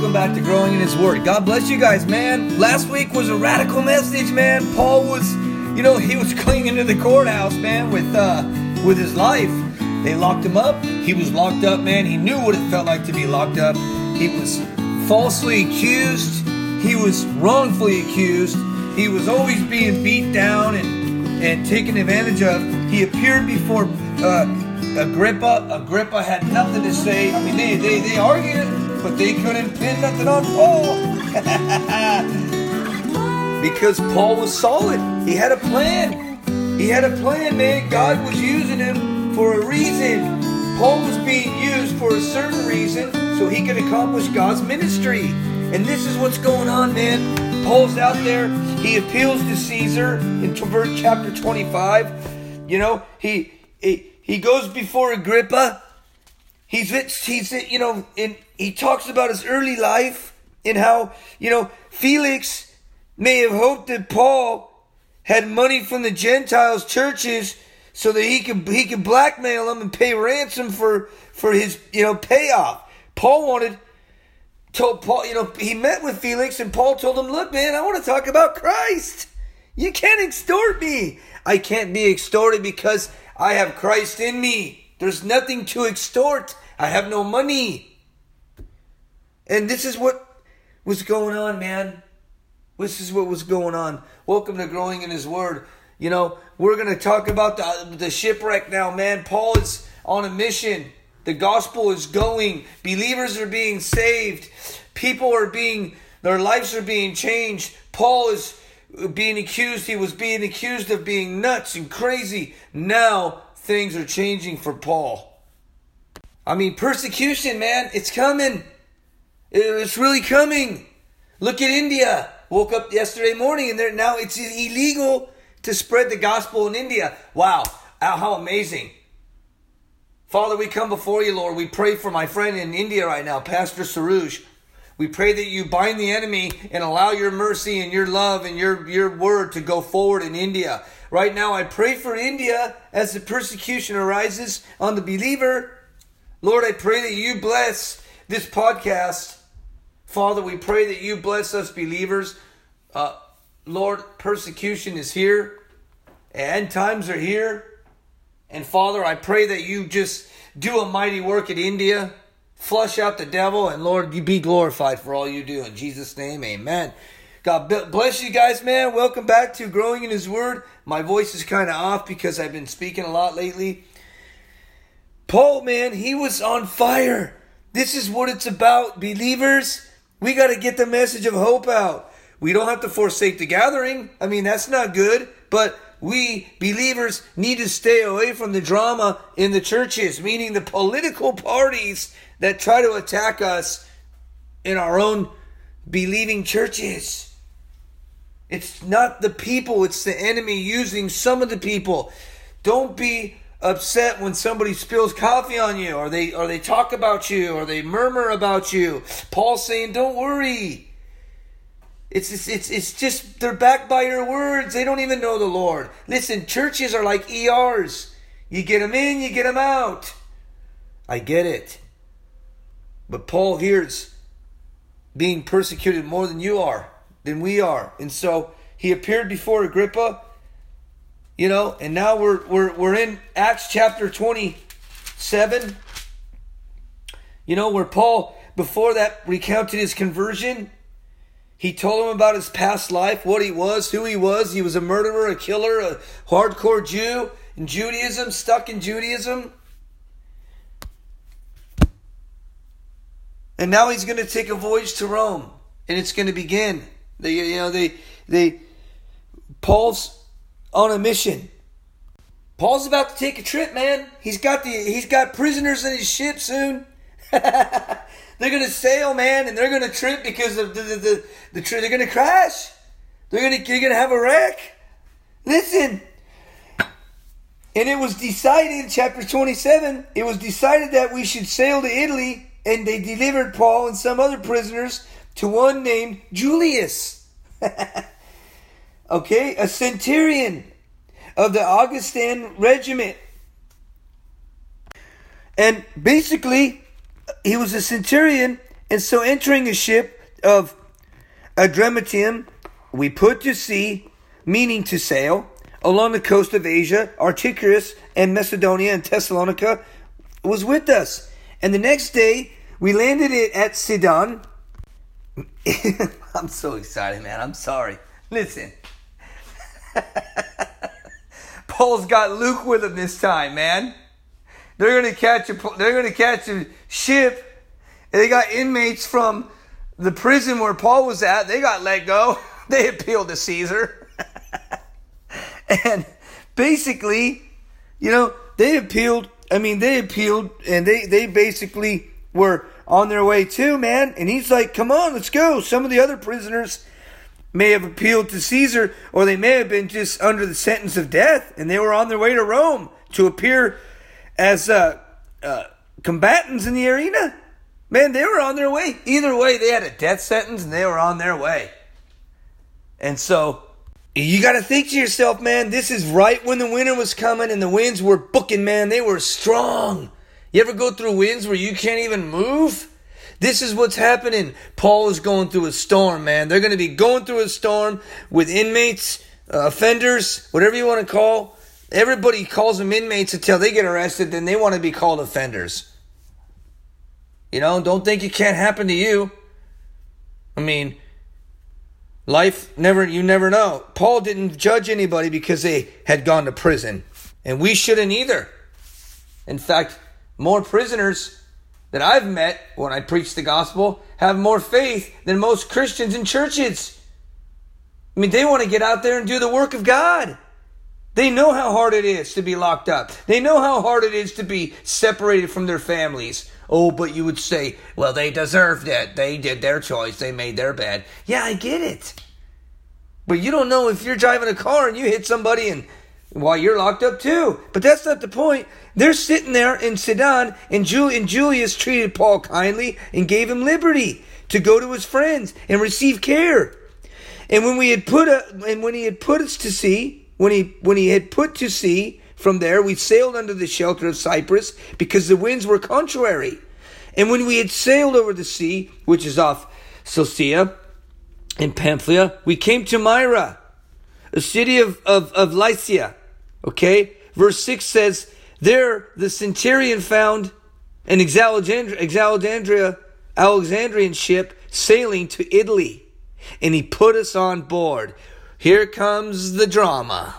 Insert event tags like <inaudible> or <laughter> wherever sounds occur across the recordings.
welcome back to Growing in His Word. God bless you guys, man. Last week was a radical message, man. Paul was, you know, he was <laughs> clinging to the courthouse, man, with uh, with his life. They locked him up. He was locked up, man. He knew what it felt like to be locked up. He was falsely accused. He was wrongfully accused. He was always being beat down and and taken advantage of. He appeared before uh, Agrippa. Agrippa had nothing to say. I mean, they they, they argued, but they couldn't pin nothing on Paul. <laughs> because Paul was solid. He had a plan. He had a plan, man. God was using him for a reason. Paul was being used for a certain reason so he could accomplish God's ministry. And this is what's going on, man. Paul's out there. He appeals to Caesar in verse chapter 25. You know, he he, he goes before Agrippa. He's he's you know, and he talks about his early life and how, you know, Felix may have hoped that Paul had money from the Gentiles churches so that he could he could blackmail them and pay ransom for for his you know payoff. Paul wanted told Paul, you know, he met with Felix and Paul told him, "Look, man, I want to talk about Christ. You can't extort me. I can't be extorted because I have Christ in me. There's nothing to extort. I have no money." And this is what was going on, man. This is what was going on. Welcome to Growing in His Word. You know, we're going to talk about the, the shipwreck now, man. Paul is on a mission. The gospel is going. Believers are being saved. People are being, their lives are being changed. Paul is being accused. He was being accused of being nuts and crazy. Now things are changing for Paul. I mean, persecution, man, it's coming. It's really coming. Look at India. Woke up yesterday morning and there now it's illegal to spread the gospel in India. Wow, how amazing. Father, we come before you, Lord. We pray for my friend in India right now, Pastor Saruj. We pray that you bind the enemy and allow your mercy and your love and your, your word to go forward in India. Right now, I pray for India as the persecution arises on the believer. Lord, I pray that you bless this podcast. Father, we pray that you bless us believers. Uh, Lord, persecution is here, and times are here. And Father, I pray that you just do a mighty work in India, flush out the devil, and Lord, you be glorified for all you do. In Jesus' name, amen. God bless you guys, man. Welcome back to Growing in His Word. My voice is kind of off because I've been speaking a lot lately. Paul, man, he was on fire. This is what it's about, believers. We got to get the message of hope out. We don't have to forsake the gathering. I mean, that's not good, but we believers need to stay away from the drama in the churches, meaning the political parties that try to attack us in our own believing churches. It's not the people, it's the enemy using some of the people. Don't be upset when somebody spills coffee on you or they or they talk about you or they murmur about you. Paul's saying, "Don't worry. It's, it's it's it's just they're backed by your words. They don't even know the Lord. Listen, churches are like ERs. You get them in, you get them out. I get it. But Paul here's being persecuted more than you are, than we are. And so he appeared before Agrippa you know, and now we're we're we're in Acts chapter 27. You know, where Paul before that recounted his conversion. He told him about his past life, what he was, who he was. He was a murderer, a killer, a hardcore Jew in Judaism, stuck in Judaism. And now he's going to take a voyage to Rome, and it's going to begin. They, you know, they, they, Paul's on a mission. Paul's about to take a trip, man. He's got the he's got prisoners in his ship soon. <laughs> they're gonna sail, man, and they're gonna trip because of the the the, the trip. They're gonna crash. They're gonna they're gonna have a wreck. Listen. And it was decided, chapter 27, it was decided that we should sail to Italy, and they delivered Paul and some other prisoners to one named Julius. <laughs> okay, a centurion of the Augustan regiment. And basically, he was a centurion, And so entering a ship of Adramyttium, we put to sea, meaning to sail, along the coast of Asia. Aristarchus and Macedonia and Thessalonica was with us. And the next day, we landed it at Sidon. <laughs> I'm so excited, man. I'm sorry. Listen. <laughs> Paul's got Luke with him this time, man. They're gonna catch a they're gonna catch a ship. And they got inmates from the prison where Paul was at. They got let go. <laughs> They appealed to Caesar. and basically, you know, they appealed. I mean, they appealed and they, they basically were on their way too, man. And he's like, come on, let's go. Some of the other prisoners may have appealed to Caesar or they may have been just under the sentence of death and they were on their way to Rome to appear as uh, uh, combatants in the arena. Man, they were on their way. Either way, they had a death sentence and they were on their way. And so you got to think to yourself, man, this is right when the winter was coming and the winds were booking, man. They were strong. You ever go through winds where you can't even move? This is what's happening. Paul is going through a storm, man. They're going to be going through a storm with inmates, uh, offenders, whatever you want to call. Everybody calls them inmates until they get arrested, then they want to be called offenders. You know, don't think it can't happen to you. I mean, life never, you never know. Paul didn't judge anybody because they had gone to prison, and we shouldn't either. In fact, more prisoners that I've met when I preach the gospel have more faith than most Christians in churches. I mean, they want to get out there and do the work of God. They know how hard it is to be locked up. They know how hard it is to be separated from their families. Oh, but you would say, well, they deserved it. They did their choice. They made their bed. Yeah, I get it. But you don't know if you're driving a car and you hit somebody and while you're locked up too. But that's not the point. They're sitting there in Sidon and, Jul- and Julius treated Paul kindly and gave him liberty to go to his friends and receive care. And when we had put a, and when he had put us to sea, when he when he had put to sea from there, we sailed under the shelter of Cyprus because the winds were contrary. And when we had sailed over the sea, which is off Cilicia in Pamphylia, we came to Myra, a city of, of, of Lycia. Okay? Verse 6 says, There the centurion found an Alexandria, Alexandrian ship sailing to Italy, and he put us on board. Here comes the drama.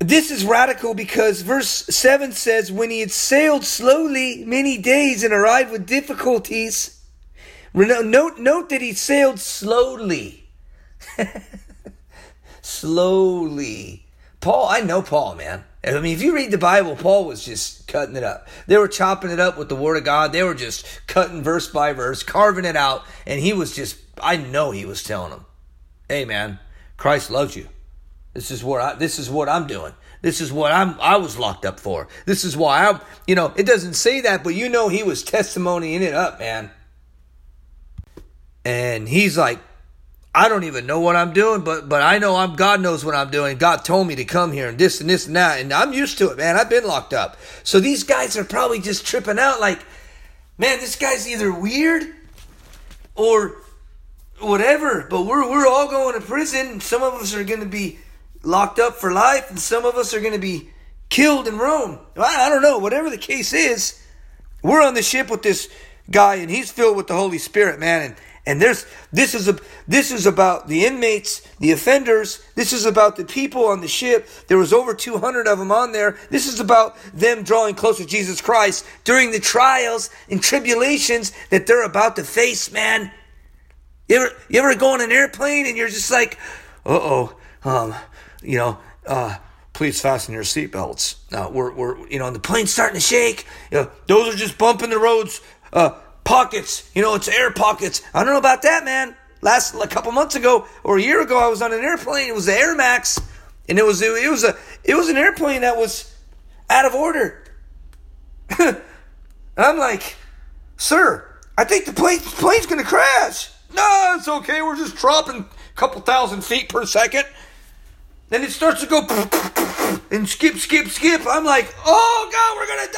This is radical because verse 7 says, When he had sailed slowly many days and arrived with difficulties, note, note that he sailed slowly. <laughs> slowly. Paul, I know Paul, man. I mean, if you read the Bible, Paul was just cutting it up. They were chopping it up with the Word of God. They were just cutting verse by verse, carving it out. And he was just, I know he was telling them, hey, man, Christ loves you. This is what I, this is what I'm doing. This is what I'm, I was locked up for. This is why I'm, you know, it doesn't say that, but you know, he was testimonying it up, man. And he's like, I don't even know what I'm doing, but but I know I'm God knows what I'm doing. God told me to come here and this and this and that, and I'm used to it, man. I've been locked up. So these guys are probably just tripping out, like, man, this guy's either weird or whatever. But we're we're all going to prison. Some of us are to be locked up for life, and some of us are going to be killed in Rome. I, I don't know. Whatever the case is, we're on the ship with this guy, and he's filled with the Holy Spirit, man, and and there's this is a this is about the inmates, the offenders. This is about the people on the ship. There was over 200 of them on there. This is about them drawing close to Jesus Christ during the trials and tribulations that they're about to face. Man, you ever you ever go on an airplane and you're just like, uh oh, um, you know, uh, please fasten your seatbelts. Now we're we're you know the plane's starting to shake. You know, those are just bumping the roads. Uh, pockets. You know, it's air pockets. I don't know about that, man. Last a couple months ago or a year ago, I was on an airplane. It was the Air Max, and it was it was a it was an airplane that was out of order. <laughs> I'm like, sir, I think the plane plane's gonna crash. No, it's okay. We're just dropping a couple thousand feet per second. Then it starts to go. and skip, skip, skip. I'm like, oh God, we're gonna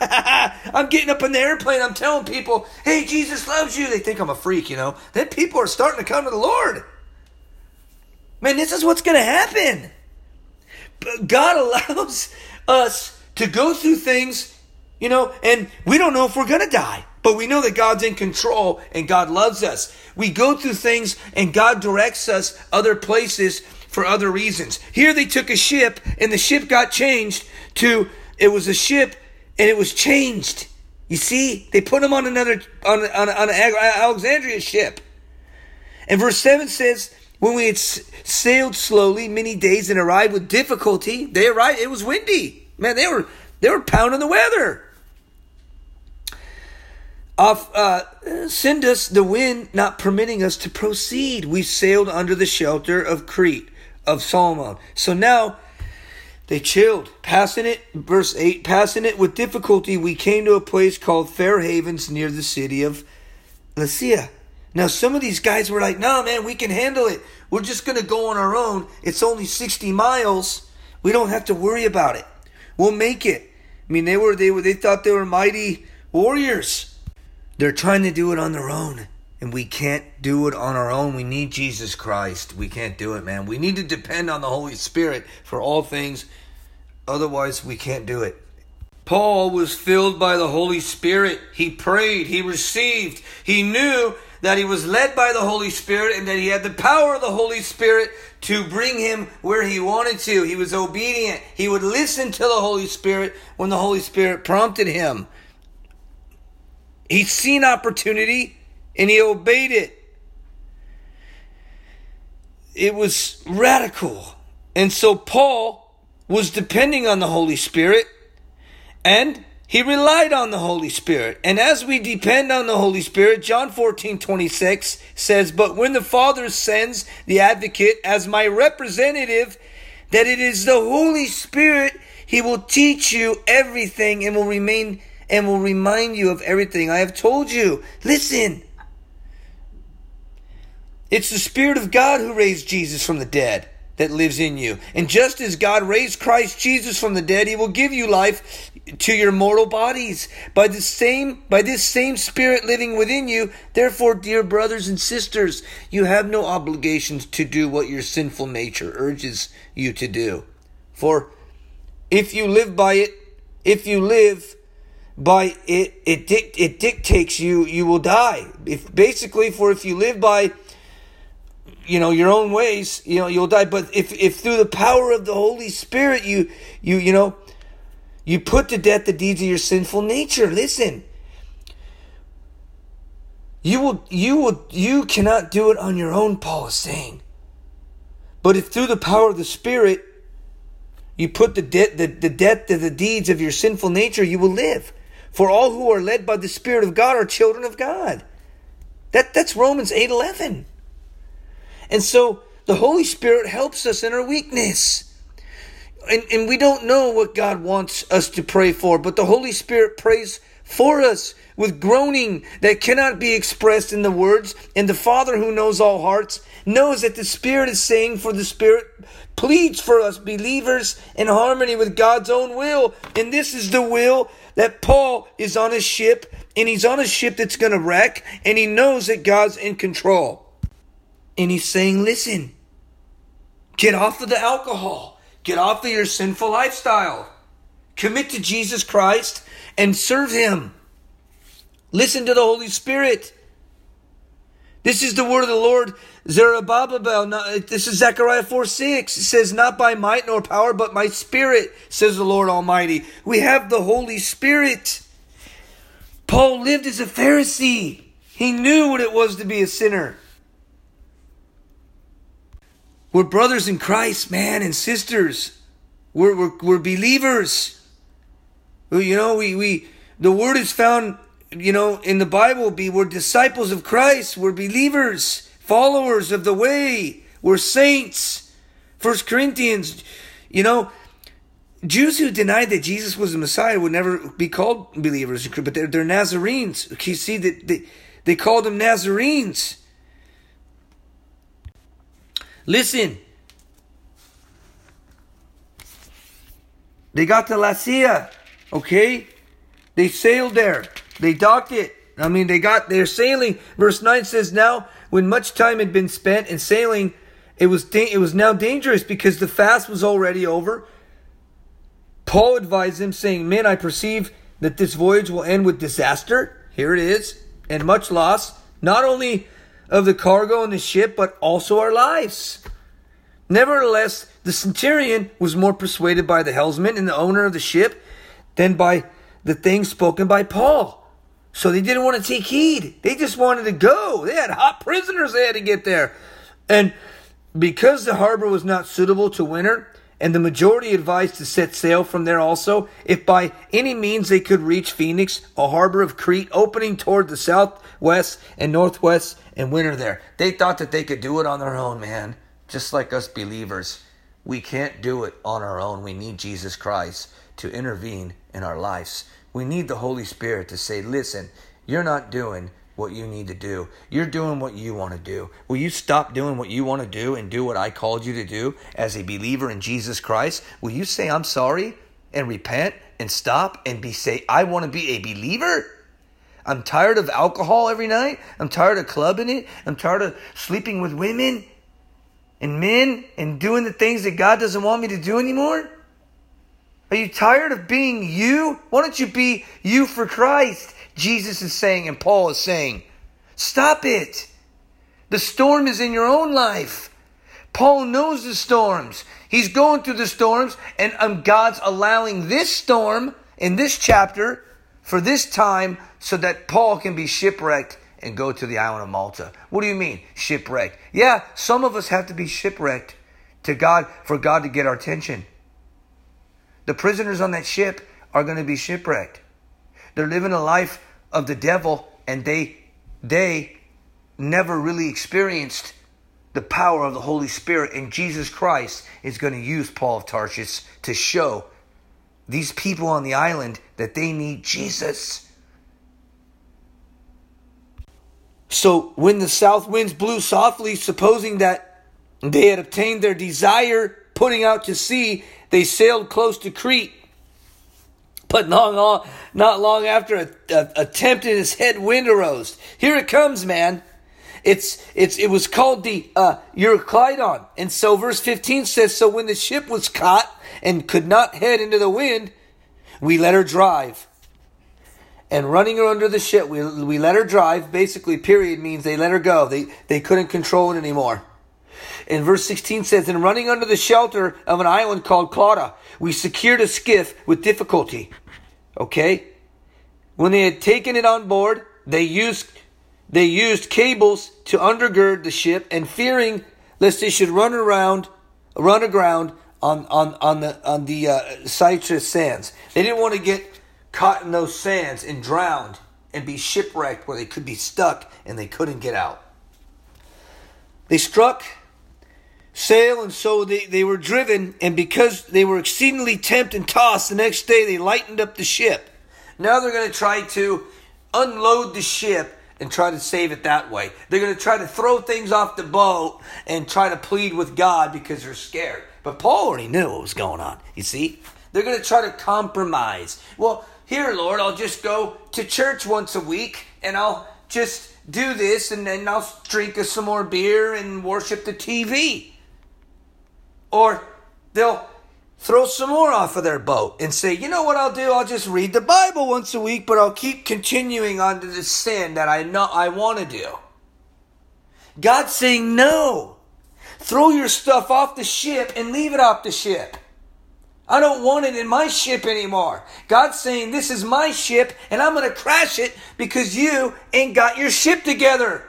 die. <laughs> I'm getting up in the airplane. I'm telling people, hey, Jesus loves you. They think I'm a freak, you know. Then people are starting to come to the Lord. Man, this is what's gonna happen. God <laughs> allows us to go through things, you know, and we don't know if we're gonna die. But we know that God's in control and God loves us. We go through things and God directs us other places for other reasons. Here they took a ship and the ship got changed to it was a ship and it was changed. You see, they put him on another on on, on an Alexandria ship. And verse seven says, "When we had sailed slowly many days and arrived with difficulty, they arrived. It was windy. Man, they were they were pounding the weather." Off, uh, Cnidus the wind not permitting us to proceed. We sailed under the shelter of Crete of Salmone. So now they chilled, passing it, verse 8, passing it with difficulty, we came to a place called Fair Havens near the city of Lasea. Now, some of these guys were like, no, man, we can handle it. We're just going to go on our own. It's only 60 miles. We don't have to worry about it. We'll make it. I mean, they were, they were, they thought they were mighty warriors. They're trying to do it on their own and we can't do it on our own. We need Jesus Christ. We can't do it, man. We need to depend on the Holy Spirit for all things. Otherwise, we can't do it. Paul was filled by the Holy Spirit. He prayed, he received, he knew that he was led by the Holy Spirit and that he had the power of the Holy Spirit to bring him where he wanted to. He was obedient. He would listen to the Holy Spirit when the Holy Spirit prompted him. He'd seen opportunity and he obeyed it. It was radical. And so Paul was depending on the Holy Spirit and he relied on the Holy Spirit. And as we depend on the Holy Spirit, John 14, 26 says, But when the Father sends the advocate as my representative, that it is the Holy Spirit, he will teach you everything and will remain and will remind you of everything I have told you. Listen, it's the Spirit of God who raised Jesus from the dead that lives in you. And just as God raised Christ Jesus from the dead, he will give you life to your mortal bodies by the same by this same spirit living within you. Therefore, dear brothers and sisters, you have no obligations to do what your sinful nature urges you to do. For if you live by it, if you live by it, it, dic- it dictates you, you will die. If basically, for if you live by you know your own ways you know you'll die. But if if through the power of the holy spirit you you you know you put to death the deeds of your sinful nature listen. You will you will you cannot do it on your own paul is saying. But if through the power of the spirit you put the debt the, the death of the deeds of your sinful nature you will live. For all who are led by the spirit of god are children of god. That that's romans 8 11 and so the Holy Spirit helps us in our weakness. And, and we don't know what God wants us to pray for, but the Holy Spirit prays for us with groaning that cannot be expressed in the words. And the Father who knows all hearts knows that the Spirit is saying for the Spirit pleads for us believers in harmony with God's own will. And this is the will that Paul is on a ship and he's on a ship that's going to wreck and he knows that God's in control. And he's saying, listen, get off of the alcohol, get off of your sinful lifestyle, commit to Jesus Christ and serve him. Listen to the Holy Spirit. This is the word of the Lord, Zerubbabel. This is Zechariah 4 6. It says, Not by might nor power, but my spirit, says the Lord Almighty. We have the Holy Spirit. Paul lived as a Pharisee. He knew what it was to be a sinner. We're brothers in Christ, man, and sisters. We're, we're, we're believers. You know, we, we, the word is found, you know, in the Bible, be, we're disciples of Christ. We're believers, followers of the way. We're saints. First Corinthians, you know, Jews who denied that Jesus was the Messiah would never be called believers, but they're, they're Nazarenes. You see that they, they called them Nazarenes. Listen. They got to Lasea, okay? They sailed there. They docked it. I mean, they got, they're sailing. Verse 9 says, Now, when much time had been spent in sailing, it was, da- it was now dangerous because the fast was already over. Paul advised them, saying, Men, I perceive that this voyage will end with disaster. Here it is, and much loss, not only of the cargo and the ship, but also our lives. Nevertheless, the centurion was more persuaded by the helmsman and the owner of the ship than by the things spoken by Paul. So they didn't want to take heed. They just wanted to go. They had hot prisoners they had to get there. And because the harbor was not suitable to winter, and the majority advised to set sail from there also, if by any means they could reach Phoenix, a harbor of Crete opening toward the southwest and northwest, and winter there. They thought that they could do it on their own, man. Just like us believers. We can't do it on our own. We need Jesus Christ to intervene in our lives. We need the Holy Spirit to say, listen, you're not doing what you need to do. You're doing what you want to do. Will you stop doing what you want to do and do what I called you to do as a believer in Jesus Christ? Will you say, I'm sorry and repent and stop and be say, I want to be a believer? I'm tired of alcohol every night. I'm tired of clubbing it. I'm tired of sleeping with women and men and doing the things that God doesn't want me to do anymore. Are you tired of being you? Why don't you be you for Christ? Jesus is saying, and Paul is saying, stop it. The storm is in your own life. Paul knows the storms. He's going through the storms, and um, God's allowing this storm in this chapter for this time so that Paul can be shipwrecked and go to the island of Malta. What do you mean, shipwrecked? Yeah, some of us have to be shipwrecked to God for God to get our attention. The prisoners on that ship are going to be shipwrecked. They're living a life of the devil and they they never really experienced the power of the Holy Spirit and Jesus Christ is going to use Paul of Tarsus to show these people on the island that they need Jesus. So when the south winds blew softly, supposing that they had obtained their desire, putting out to sea, they sailed close to Crete. But not long, not long after a, a, a tempest head wind arose. Here it comes, man. It's it's it was called the uh, Euroclydon, and so verse fifteen says, so when the ship was caught and could not head into the wind, we let her drive. And running her under the ship, we, we let her drive. Basically, period means they let her go. They they couldn't control it anymore. And verse 16 says, And running under the shelter of an island called Clauda, we secured a skiff with difficulty. Okay? When they had taken it on board, they used they used cables to undergird the ship, and fearing lest they should run around, run aground on on on the on the uh, Syrtis sands. They didn't want to get caught in those sands and drowned and be shipwrecked, where they could be stuck and they couldn't get out. They struck sail, and so they, they were driven, and because they were exceedingly tempted and tossed, the next day they lightened up the ship. Now they're going to try to unload the ship and try to save it that way. They're going to try to throw things off the boat and try to plead with God because they're scared. But Paul already knew what was going on, you see? They're going to try to compromise. Well, here, Lord, I'll just go to church once a week and I'll just do this and then I'll drink some more beer and worship the TV. Or they'll throw some more off of their boat and say, you know what I'll do? I'll just read the Bible once a week, but I'll keep continuing on to the sin that I know I want to do. God's saying no. Throw your stuff off the ship and leave it off the ship. I don't want it in my ship anymore. God's saying, This is my ship, and I'm going to crash it because you ain't got your ship together.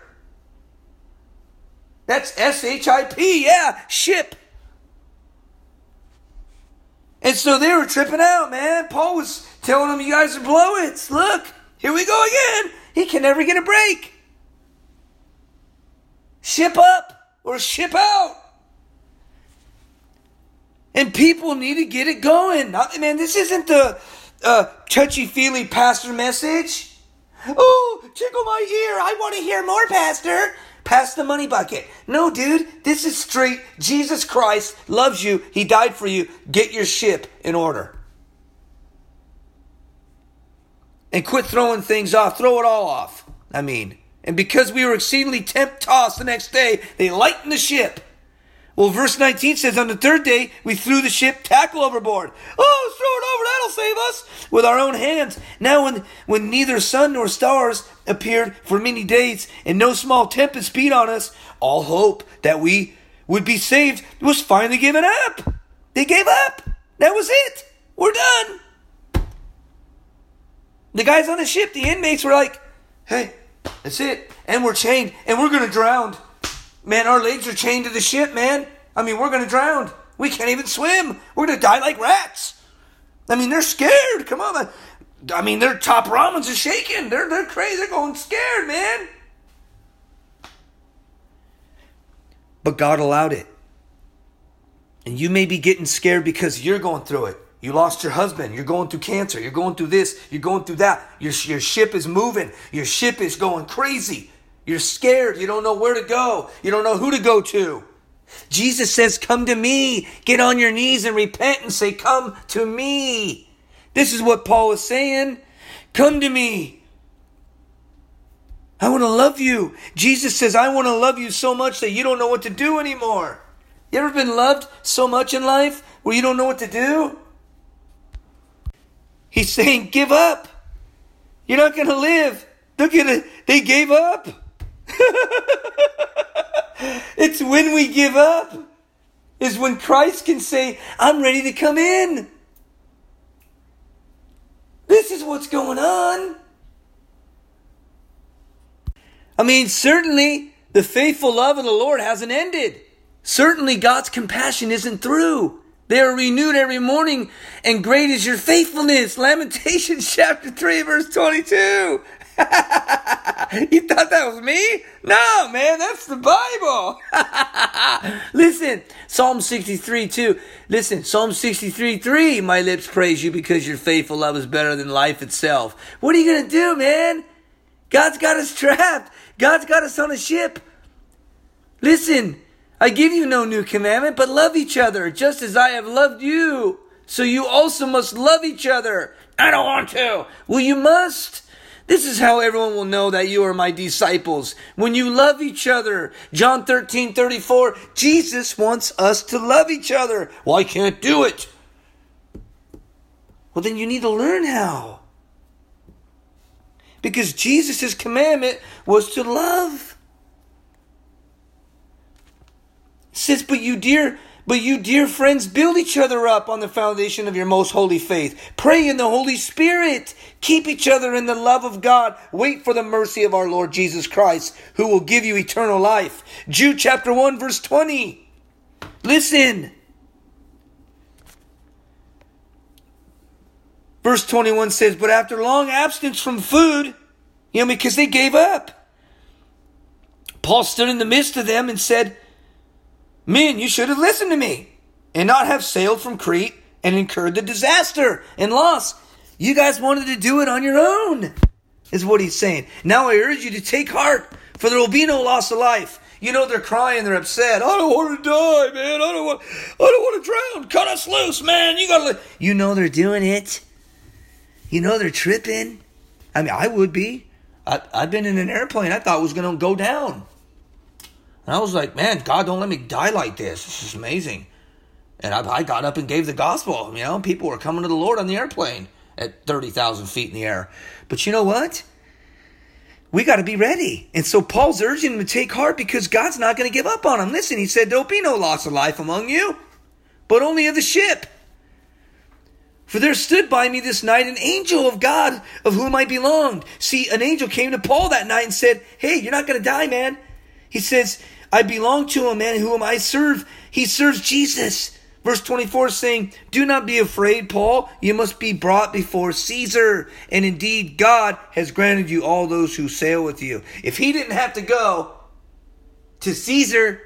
That's S H I P, yeah, ship. And so they were tripping out, man. Paul was telling them, You guys are blowits. Look, here we go again. He can never get a break. Ship up or ship out. And people need to get it going. Not, man, this isn't the uh, touchy feely pastor message. Oh, tickle my ear. I want to hear more, Pastor. Pass the money bucket. No, dude, this is straight. Jesus Christ loves you. He died for you. Get your ship in order. And quit throwing things off. Throw it all off. I mean, and because we were exceedingly tempt tossed the next day, they lightened the ship. Well, verse 19 says, On the third day, we threw the ship tackle overboard. Oh, throw it off save us with our own hands. Now, when, when neither sun nor stars appeared for many days and no small tempest beat on us, all hope that we would be saved was finally given up. They gave up. That was it. We're done. The guys on the ship, the inmates were like, hey, that's it. And we're chained and we're going to drown. Man, our legs are chained to the ship, man. I mean, we're going to drown. We can't even swim. We're going to die like rats. I mean, they're scared. Come on. I mean, their top ramens are shaking. They're, they're crazy. They're going scared, man. But God allowed it. And you may be getting scared because you're going through it. You lost your husband. You're going through cancer. You're going through this. You're going through that. Your, your ship is moving. Your ship is going crazy. You're scared. You don't know where to go. You don't know who to go to. Jesus says, Come to me. Get on your knees and repent and say, Come to me. This is what Paul is saying. Come to me. I want to love you. Jesus says, I want to love you so much that you don't know what to do anymore. You ever been loved so much in life where you don't know what to do? He's saying, give up. You're not going to live. Look at it. They gave up. <laughs> it's when we give up is when Christ can say, I'm ready to come in. This is what's going on. I mean, certainly the faithful love of the Lord hasn't ended. Certainly God's compassion isn't through. They are renewed every morning, and great is your faithfulness. Lamentations <laughs> chapter 3, verse 22. <laughs> <laughs> you thought that was me? No, man, that's the Bible. <laughs> Listen, Psalm 63, 2. Listen, Psalm 63, 3. My lips praise you because your faithful love is better than life itself. What are you going to do, man? God's got us trapped. God's got us on a ship. Listen, I give you no new commandment, but love each other, just as I have loved you. So you also must love each other. I don't want to. Well, you must. This is how everyone will know that you are my disciples. When you love each other. John 13, 34. Jesus wants us to love each other. Well, I can't do it. Well, then you need to learn how. Because Jesus' commandment was to love. says, but you dear, but you dear friends, build each other up on the foundation of your most holy faith. Pray in the Holy Spirit. Keep each other in the love of God. Wait for the mercy of our Lord Jesus Christ, who will give you eternal life. Jude chapter 1 verse 20. Listen. Verse 21 says, But after long absence from food, you know, because they gave up, Paul stood in the midst of them and said, Men, you should have listened to me and not have sailed from Crete and incurred the disaster and loss. You guys wanted to do it on your own, is what he's saying. Now I urge you to take heart, for there will be no loss of life. You know they're crying, they're upset. I don't want to die, man. I don't want. I don't want to drown. Cut us loose, man. You gotta. You know they're doing it. You know they're tripping. I mean, I would be. I, I've been in an airplane. I thought was gonna go down. And I was like, man, God, don't let me die like this. This is amazing. And I, I got up and gave the gospel. You know, people were coming to the Lord on the airplane at 30,000 feet in the air. But you know what? We got to be ready. And so Paul's urging them to take heart because God's not going to give up on them. Listen, he said, There'll be no loss of life among you, but only of the ship. For there stood by me this night an angel of God of whom I belonged. See, an angel came to Paul that night and said, Hey, you're not going to die, man. He says, I belong to a man whom I serve. He serves Jesus. Verse 24 saying, Do not be afraid, Paul. You must be brought before Caesar. And indeed, God has granted you all those who sail with you. If he didn't have to go to Caesar,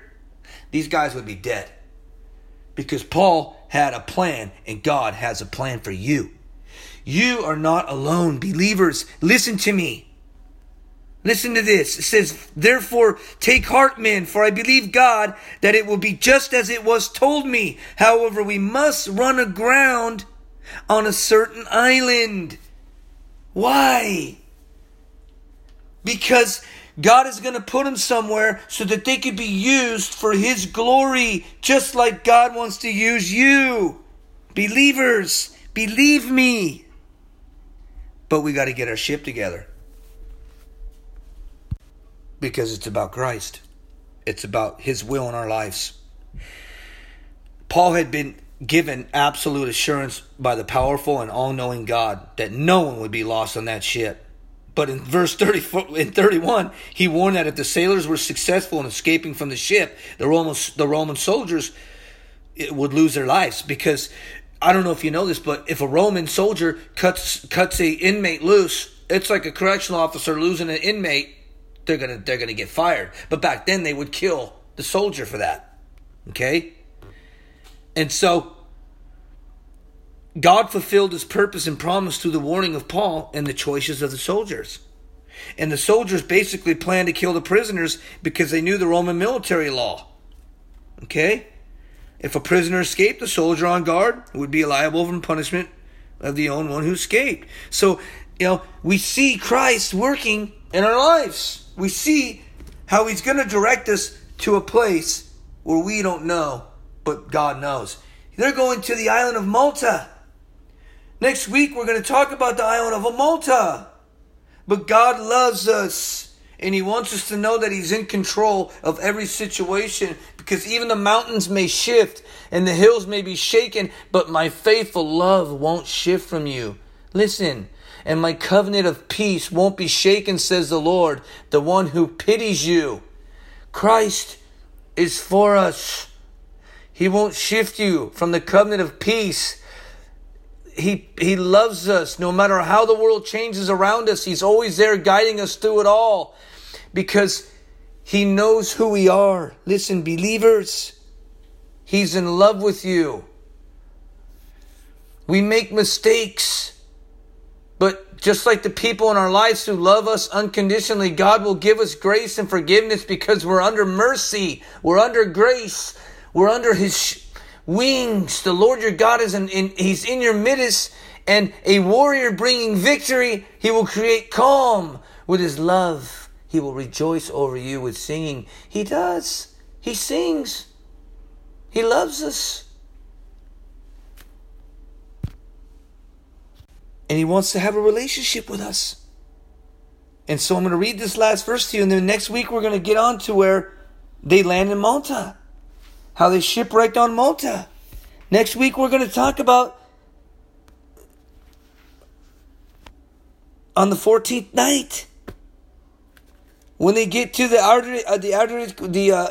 these guys would be dead. Because Paul had a plan, and God has a plan for you. You are not alone, believers. Listen to me. Listen to this. It says, Therefore, take heart, men, for I believe God that it will be just as it was told me. However, we must run aground on a certain island. Why? Because God is going to put them somewhere so that they could be used for His glory, just like God wants to use you. Believers, believe me. But we got to get our ship together because it's about Christ, it's about His will in our lives. Paul had been given absolute assurance by the powerful and all knowing God that no one would be lost on that ship. But in verse 30, in 31, he warned that if the sailors were successful in escaping from the ship, the Roman, the Roman soldiers would lose their lives because I don't know if you know this, but if a Roman soldier cuts cuts a inmate loose, it's like a correctional officer losing an inmate. They're gonna they're gonna get fired. But back then they would kill the soldier for that. Okay, and so God fulfilled his purpose and promise through the warning of Paul and the choices of the soldiers. And the soldiers basically planned to kill the prisoners because they knew the Roman military law. Okay? If a prisoner escaped, the soldier on guard would be liable for punishment of the own one who escaped. So, you know, we see Christ working in our lives. We see how he's going to direct us to a place where we don't know, but God knows. They're going to the island of Malta. Next week, we're going to talk about the island of Malta. But God loves us, and He wants us to know that He's in control of every situation because even the mountains may shift and the hills may be shaken, but my faithful love won't shift from you. Listen, and my covenant of peace won't be shaken, says the Lord, the one who pities you. Christ is for us. He won't shift you from the covenant of peace. He he loves us. No matter how the world changes around us he's always there guiding us through it all because he knows who we are. Listen believers he's in love with you. We make mistakes but just like the people in our lives who love us unconditionally god will give us grace and forgiveness because we're under mercy we're under grace we're under his wings. The Lord your God is in, in, He's in your midst, and a warrior bringing victory. He will create calm with His love. He will rejoice over you with singing. He does. He sings. He loves us. And He wants to have a relationship with us. And so I'm going to read this last verse to you, and then next week we're going to get on to where they land in Malta how they shipwrecked on Malta. Next week, we're going to talk about on the 14th night when they get to the Adriatic, uh, the Adriatic, the uh,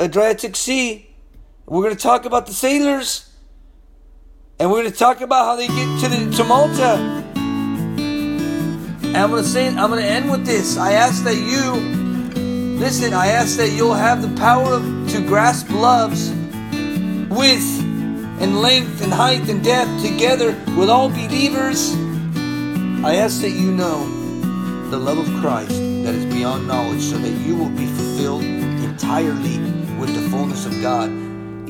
Adriatic Sea. We're going to talk about the sailors, and we're going to talk about how they get to the to Malta. And I'm going to say, I'm going to end with this. I ask that you Listen, I ask that you'll have the power of, to grasp love's width and length and height and depth together with all believers. I ask that you know the love of Christ that is beyond knowledge so that you will be fulfilled entirely with the fullness of God.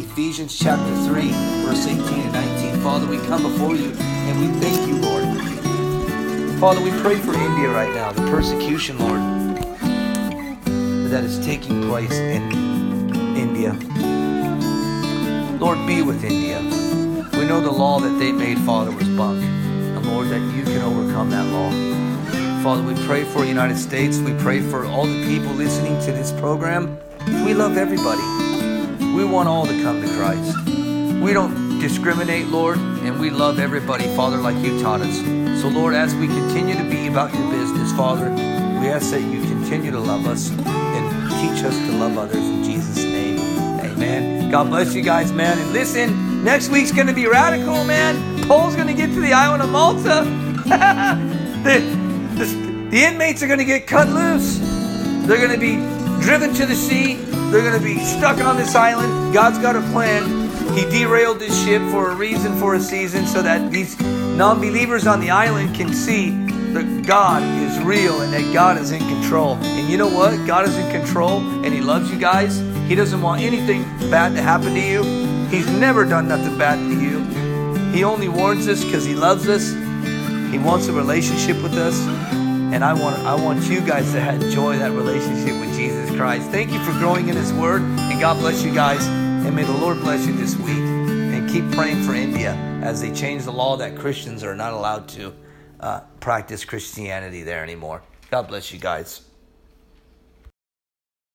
Ephesians chapter 3, verse 18 and 19. Father, we come before you and we thank you, Lord. Father, we pray for India right now, the persecution, Lord that is taking place in India. Lord, be with India. We know the law that they made, Father, was bunk. And Lord, that you can overcome that law. Father, we pray for the United States. We pray for all the people listening to this program. We love everybody. We want all to come to Christ. We don't discriminate, Lord, and we love everybody, Father, like you taught us. So, Lord, as we continue to be about your business, Father, we ask that you continue to love us and teach us to love others in Jesus' name. Amen. God bless you guys, man. And listen, next week's going to be radical, man. Paul's going to get to the island of Malta. <laughs> the, the, the inmates are going to get cut loose. They're going to be driven to the sea. They're going to be stuck on this island. God's got a plan. He derailed this ship for a reason, for a season, so that these non believers on the island can see that God is real and that God is in control. And you know what? God is in control and He loves you guys. He doesn't want anything bad to happen to you. He's never done nothing bad to you. He only warns us because He loves us. He wants a relationship with us. And I want I want you guys to enjoy that relationship Christ. Thank you for growing in His Word, and God bless you guys. And may the Lord bless you this week. And keep praying for India as they change the law that Christians are not allowed to uh, practice Christianity there anymore. God bless you guys.